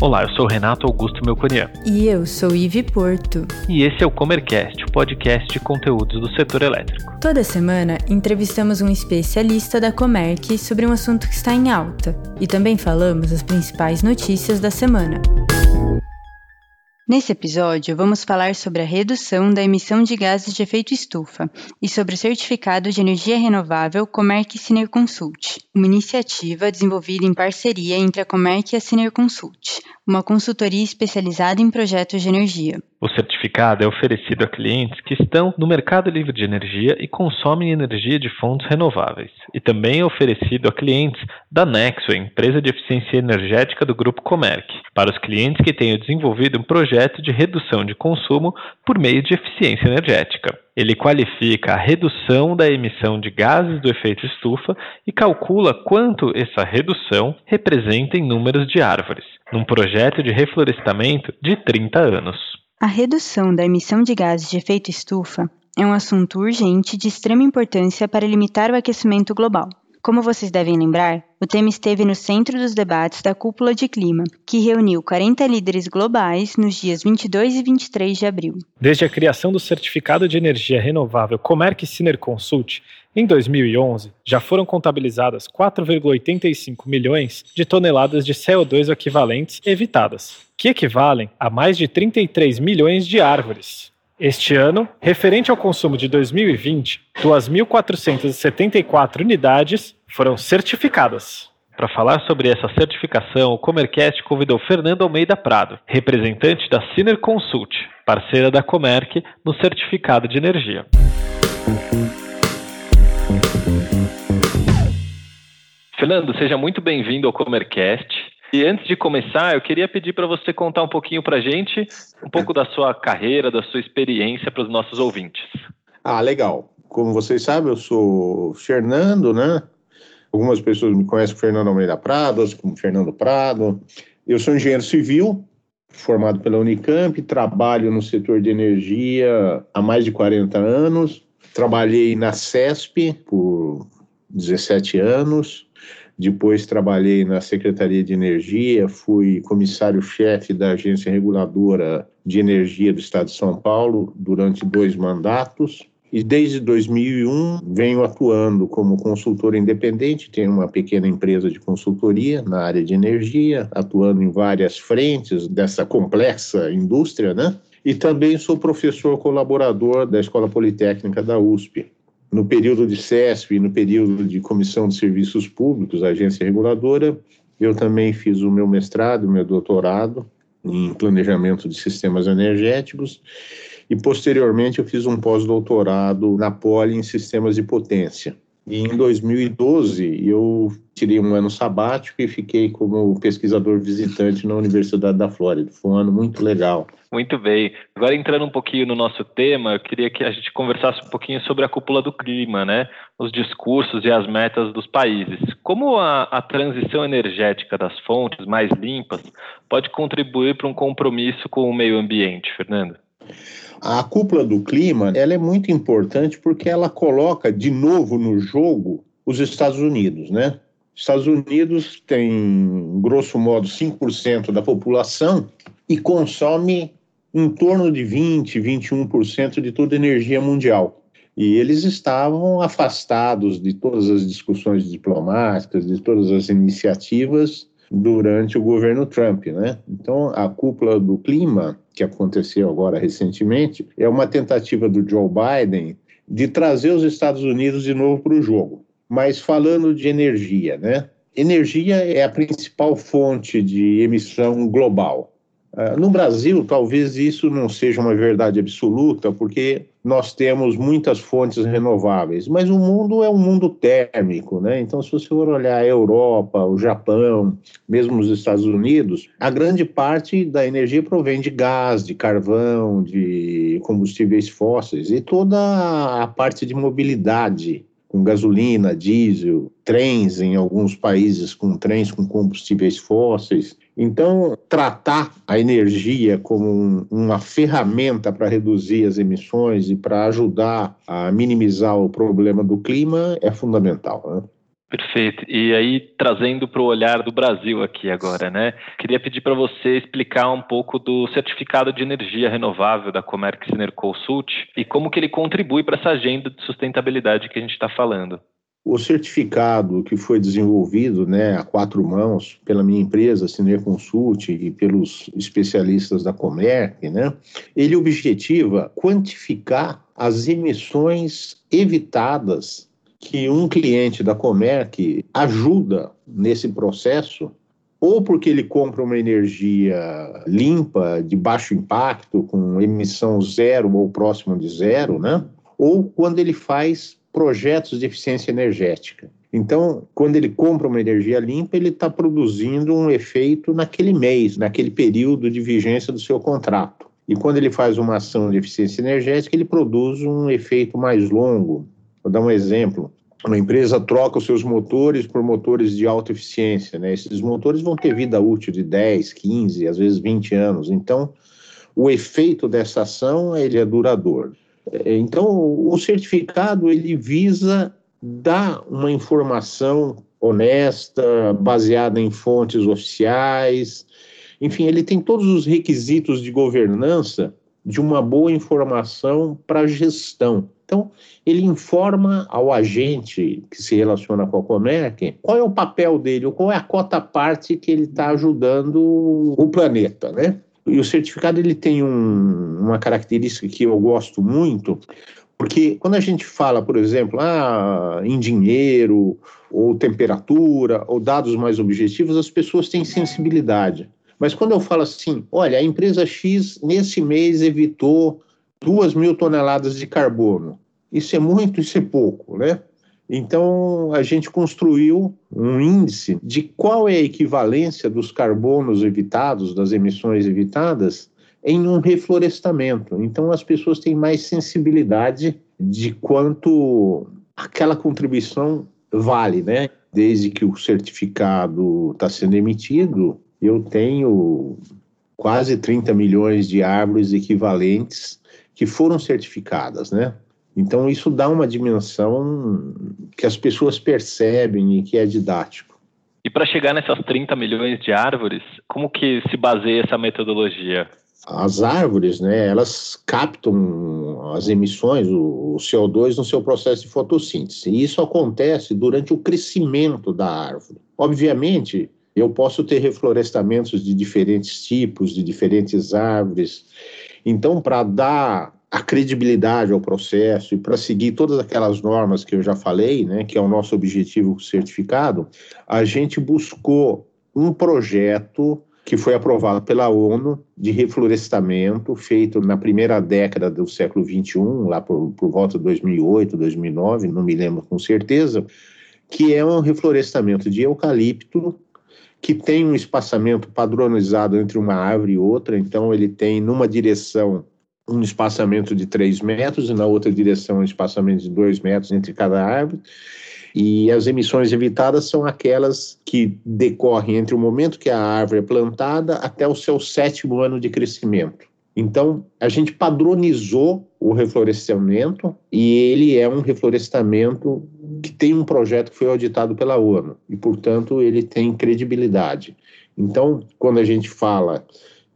Olá, eu sou Renato Augusto Melconian. E eu sou Ive Porto. E esse é o Comercast, o podcast de conteúdos do setor elétrico. Toda semana entrevistamos um especialista da Comerc sobre um assunto que está em alta e também falamos as principais notícias da semana. Nesse episódio, vamos falar sobre a redução da emissão de gases de efeito estufa e sobre o certificado de energia renovável Comerc Siner Consult, uma iniciativa desenvolvida em parceria entre a Comerc e a Siner Consult, uma consultoria especializada em projetos de energia. O certificado é oferecido a clientes que estão no mercado livre de energia e consomem energia de fontes renováveis, e também é oferecido a clientes da Nexo, empresa de eficiência energética do grupo Comerc, para os clientes que tenham desenvolvido um projeto de redução de consumo por meio de eficiência energética. Ele qualifica a redução da emissão de gases do efeito estufa e calcula quanto essa redução representa em números de árvores, num projeto de reflorestamento de 30 anos. A redução da emissão de gases de efeito estufa é um assunto urgente de extrema importância para limitar o aquecimento global. Como vocês devem lembrar, o tema esteve no centro dos debates da Cúpula de Clima, que reuniu 40 líderes globais nos dias 22 e 23 de abril. Desde a criação do Certificado de Energia Renovável Comerc Siner Consult, em 2011, já foram contabilizadas 4,85 milhões de toneladas de CO2 equivalentes evitadas, que equivalem a mais de 33 milhões de árvores. Este ano, referente ao consumo de 2020, 2.474 unidades foram certificadas. Para falar sobre essa certificação, o Comercast convidou Fernando Almeida Prado, representante da Ciner Consult, parceira da Comerc no certificado de energia. Fernando, seja muito bem-vindo ao Comercast. E antes de começar, eu queria pedir para você contar um pouquinho para a gente, um pouco da sua carreira, da sua experiência para os nossos ouvintes. Ah, legal. Como vocês sabem, eu sou Fernando, né? Algumas pessoas me conhecem como Fernando Almeida Prado, outras como Fernando Prado. Eu sou engenheiro civil, formado pela Unicamp, trabalho no setor de energia há mais de 40 anos. Trabalhei na CESP por 17 anos, depois trabalhei na Secretaria de Energia, fui comissário-chefe da Agência Reguladora de Energia do Estado de São Paulo durante dois mandatos. E desde 2001 venho atuando como consultor independente, tenho uma pequena empresa de consultoria na área de energia, atuando em várias frentes dessa complexa indústria, né? E também sou professor colaborador da Escola Politécnica da USP no período de CESP e no período de Comissão de Serviços Públicos, agência reguladora, eu também fiz o meu mestrado, meu doutorado em planejamento de sistemas energéticos e posteriormente eu fiz um pós-doutorado na Poli em sistemas de potência. E em 2012 eu tirei um ano sabático e fiquei como pesquisador visitante na Universidade da Flórida. Foi um ano muito legal. Muito bem. Agora entrando um pouquinho no nosso tema, eu queria que a gente conversasse um pouquinho sobre a cúpula do clima, né? Os discursos e as metas dos países. Como a, a transição energética das fontes mais limpas pode contribuir para um compromisso com o meio ambiente, Fernando? A cúpula do clima ela é muito importante porque ela coloca de novo no jogo os Estados Unidos, né? Estados Unidos tem, grosso modo, 5% da população e consome em torno de 20, 21% de toda a energia mundial. E eles estavam afastados de todas as discussões diplomáticas, de todas as iniciativas durante o governo Trump, né? Então, a cúpula do clima, que aconteceu agora recentemente, é uma tentativa do Joe Biden de trazer os Estados Unidos de novo para o jogo. Mas falando de energia, né? Energia é a principal fonte de emissão global. Ah, no Brasil, talvez isso não seja uma verdade absoluta, porque nós temos muitas fontes renováveis, mas o mundo é um mundo térmico, né? Então, se você for olhar a Europa, o Japão, mesmo os Estados Unidos, a grande parte da energia provém de gás, de carvão, de combustíveis fósseis e toda a parte de mobilidade com gasolina, diesel, trens em alguns países com trens com combustíveis fósseis. Então, tratar a energia como um, uma ferramenta para reduzir as emissões e para ajudar a minimizar o problema do clima é fundamental. Né? Perfeito. E aí, trazendo para o olhar do Brasil aqui agora, né? Queria pedir para você explicar um pouco do certificado de energia renovável da Comerc Sinerconsult e como que ele contribui para essa agenda de sustentabilidade que a gente está falando. O certificado que foi desenvolvido né, a quatro mãos pela minha empresa, Ciner Consult, e pelos especialistas da Comerc, né, ele objetiva quantificar as emissões evitadas que um cliente da Comerc ajuda nesse processo, ou porque ele compra uma energia limpa, de baixo impacto, com emissão zero ou próximo de zero, né? ou quando ele faz projetos de eficiência energética. Então, quando ele compra uma energia limpa, ele está produzindo um efeito naquele mês, naquele período de vigência do seu contrato. E quando ele faz uma ação de eficiência energética, ele produz um efeito mais longo, Vou dar um exemplo. Uma empresa troca os seus motores por motores de alta eficiência. Né? Esses motores vão ter vida útil de 10, 15, às vezes 20 anos. Então, o efeito dessa ação ele é duradouro. Então, o certificado ele visa dar uma informação honesta, baseada em fontes oficiais. Enfim, ele tem todos os requisitos de governança de uma boa informação para gestão. Então, ele informa ao agente que se relaciona com a Comerc qual é o papel dele, qual é a cota parte que ele está ajudando o planeta, né? E o certificado ele tem um, uma característica que eu gosto muito, porque quando a gente fala, por exemplo, ah, em dinheiro, ou temperatura, ou dados mais objetivos, as pessoas têm sensibilidade. Mas quando eu falo assim, olha, a empresa X nesse mês evitou duas mil toneladas de carbono. Isso é muito, isso é pouco, né? Então, a gente construiu um índice de qual é a equivalência dos carbonos evitados, das emissões evitadas, em um reflorestamento. Então, as pessoas têm mais sensibilidade de quanto aquela contribuição vale, né? Desde que o certificado está sendo emitido, eu tenho quase 30 milhões de árvores equivalentes que foram certificadas, né? Então isso dá uma dimensão que as pessoas percebem e que é didático. E para chegar nessas 30 milhões de árvores, como que se baseia essa metodologia? As árvores, né, elas captam as emissões, o CO2 no seu processo de fotossíntese. E isso acontece durante o crescimento da árvore. Obviamente, eu posso ter reflorestamentos de diferentes tipos, de diferentes árvores. Então, para dar a credibilidade ao processo e para seguir todas aquelas normas que eu já falei, né, que é o nosso objetivo certificado, a gente buscou um projeto que foi aprovado pela ONU de reflorestamento, feito na primeira década do século XXI, lá por, por volta de 2008, 2009, não me lembro com certeza, que é um reflorestamento de eucalipto que tem um espaçamento padronizado entre uma árvore e outra, então ele tem numa direção um espaçamento de 3 metros e na outra direção um espaçamento de 2 metros entre cada árvore. E as emissões evitadas são aquelas que decorrem entre o momento que a árvore é plantada até o seu sétimo ano de crescimento. Então, a gente padronizou o reflorestamento e ele é um reflorestamento que tem um projeto que foi auditado pela ONU e, portanto, ele tem credibilidade. Então, quando a gente fala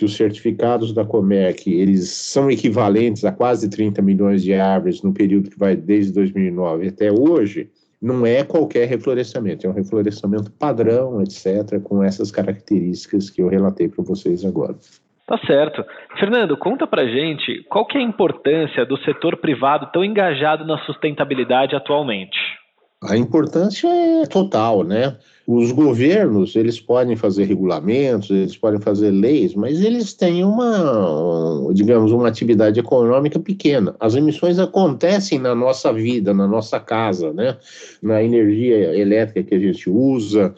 que os certificados da Comerc eles são equivalentes a quase 30 milhões de árvores no período que vai desde 2009 até hoje, não é qualquer reflorestamento, é um reflorestamento padrão, etc., com essas características que eu relatei para vocês agora. Tá certo. Fernando, conta pra gente qual que é a importância do setor privado tão engajado na sustentabilidade atualmente. A importância é total, né? Os governos, eles podem fazer regulamentos, eles podem fazer leis, mas eles têm uma, digamos, uma atividade econômica pequena. As emissões acontecem na nossa vida, na nossa casa, né? Na energia elétrica que a gente usa,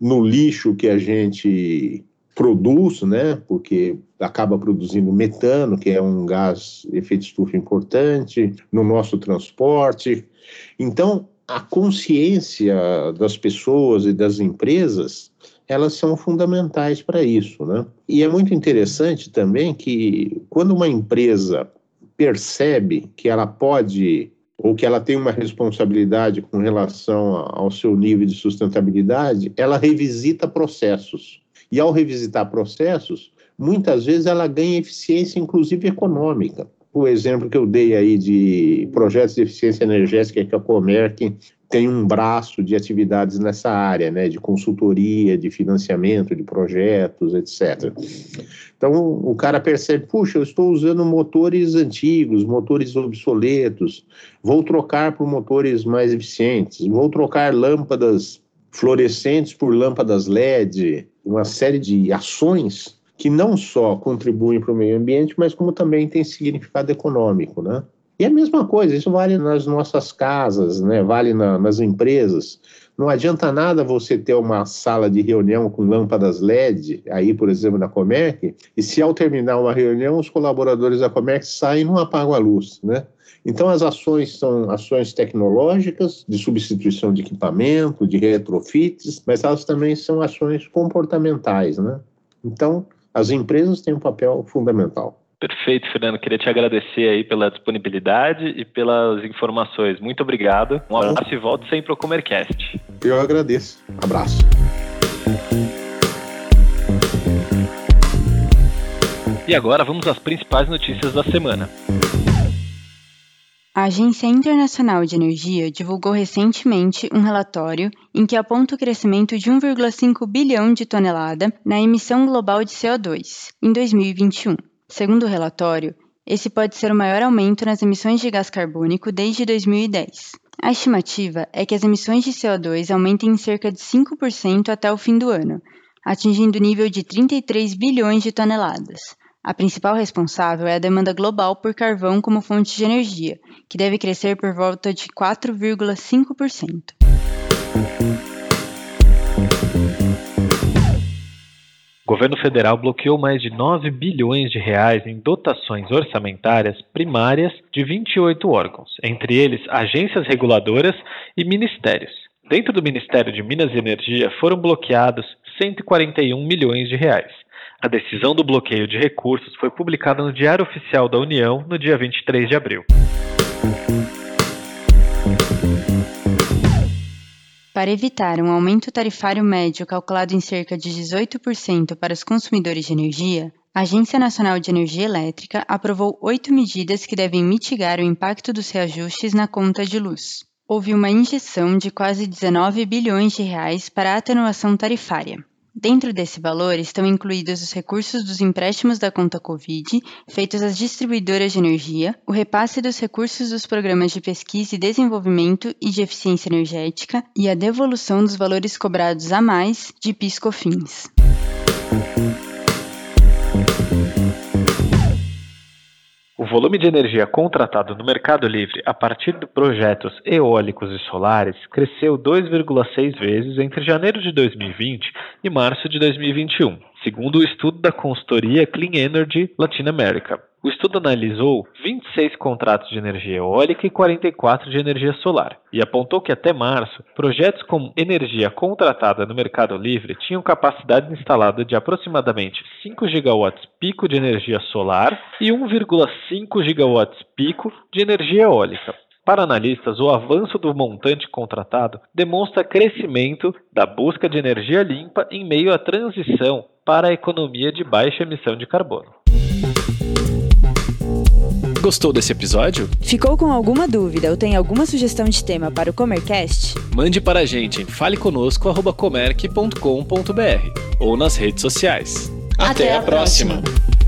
no lixo que a gente produz, né? Porque acaba produzindo metano, que é um gás efeito estufa importante, no nosso transporte. Então, a consciência das pessoas e das empresas elas são fundamentais para isso, né? E é muito interessante também que quando uma empresa percebe que ela pode ou que ela tem uma responsabilidade com relação ao seu nível de sustentabilidade, ela revisita processos. E ao revisitar processos, muitas vezes ela ganha eficiência, inclusive econômica. O exemplo que eu dei aí de projetos de eficiência energética que a Comerc tem um braço de atividades nessa área, né, de consultoria, de financiamento de projetos, etc. Então, o cara percebe, puxa, eu estou usando motores antigos, motores obsoletos, vou trocar por motores mais eficientes, vou trocar lâmpadas fluorescentes por lâmpadas LED, uma série de ações que não só contribuem para o meio ambiente, mas como também tem significado econômico, né? E a mesma coisa, isso vale nas nossas casas, né? vale na, nas empresas. Não adianta nada você ter uma sala de reunião com lâmpadas LED, aí, por exemplo, na Comerc, e se ao terminar uma reunião, os colaboradores da Comerc saem e não apagam a luz, né? Então, as ações são ações tecnológicas, de substituição de equipamento, de retrofits, mas elas também são ações comportamentais, né? Então, as empresas têm um papel fundamental. Perfeito, Fernando. Queria te agradecer aí pela disponibilidade e pelas informações. Muito obrigado. Um abraço e volto sempre ao Comercast. Eu agradeço. Abraço. E agora vamos às principais notícias da semana. A Agência Internacional de Energia divulgou recentemente um relatório em que aponta o crescimento de 1,5 bilhão de tonelada na emissão global de CO2 em 2021. Segundo o relatório, esse pode ser o maior aumento nas emissões de gás carbônico desde 2010. A estimativa é que as emissões de CO2 aumentem em cerca de 5% até o fim do ano, atingindo o nível de 33 bilhões de toneladas. A principal responsável é a demanda global por carvão como fonte de energia, que deve crescer por volta de 4,5%. O governo federal bloqueou mais de 9 bilhões de reais em dotações orçamentárias primárias de 28 órgãos, entre eles agências reguladoras e ministérios. Dentro do Ministério de Minas e Energia foram bloqueados 141 milhões de reais. A decisão do bloqueio de recursos foi publicada no Diário Oficial da União no dia 23 de abril. Para evitar um aumento tarifário médio calculado em cerca de 18% para os consumidores de energia, a Agência Nacional de Energia Elétrica aprovou oito medidas que devem mitigar o impacto dos reajustes na conta de luz. Houve uma injeção de quase 19 bilhões de reais para a atenuação tarifária. Dentro desse valor estão incluídos os recursos dos empréstimos da conta Covid, feitos às distribuidoras de energia, o repasse dos recursos dos programas de pesquisa e desenvolvimento e de eficiência energética e a devolução dos valores cobrados a mais de PIS/COFINS. Volume de energia contratado no Mercado Livre a partir de projetos eólicos e solares cresceu 2,6 vezes entre janeiro de 2020 e março de 2021, segundo o estudo da consultoria Clean Energy Latin America. O estudo analisou 26 contratos de energia eólica e 44 de energia solar e apontou que até março, projetos com energia contratada no Mercado Livre tinham capacidade instalada de aproximadamente 5 gigawatts pico de energia solar e 1,5 gigawatts pico de energia eólica. Para analistas, o avanço do montante contratado demonstra crescimento da busca de energia limpa em meio à transição para a economia de baixa emissão de carbono. Gostou desse episódio? Ficou com alguma dúvida ou tem alguma sugestão de tema para o Comercast? Mande para a gente em faleconosco.comerc.com.br ou nas redes sociais. Até, Até a próxima. próxima.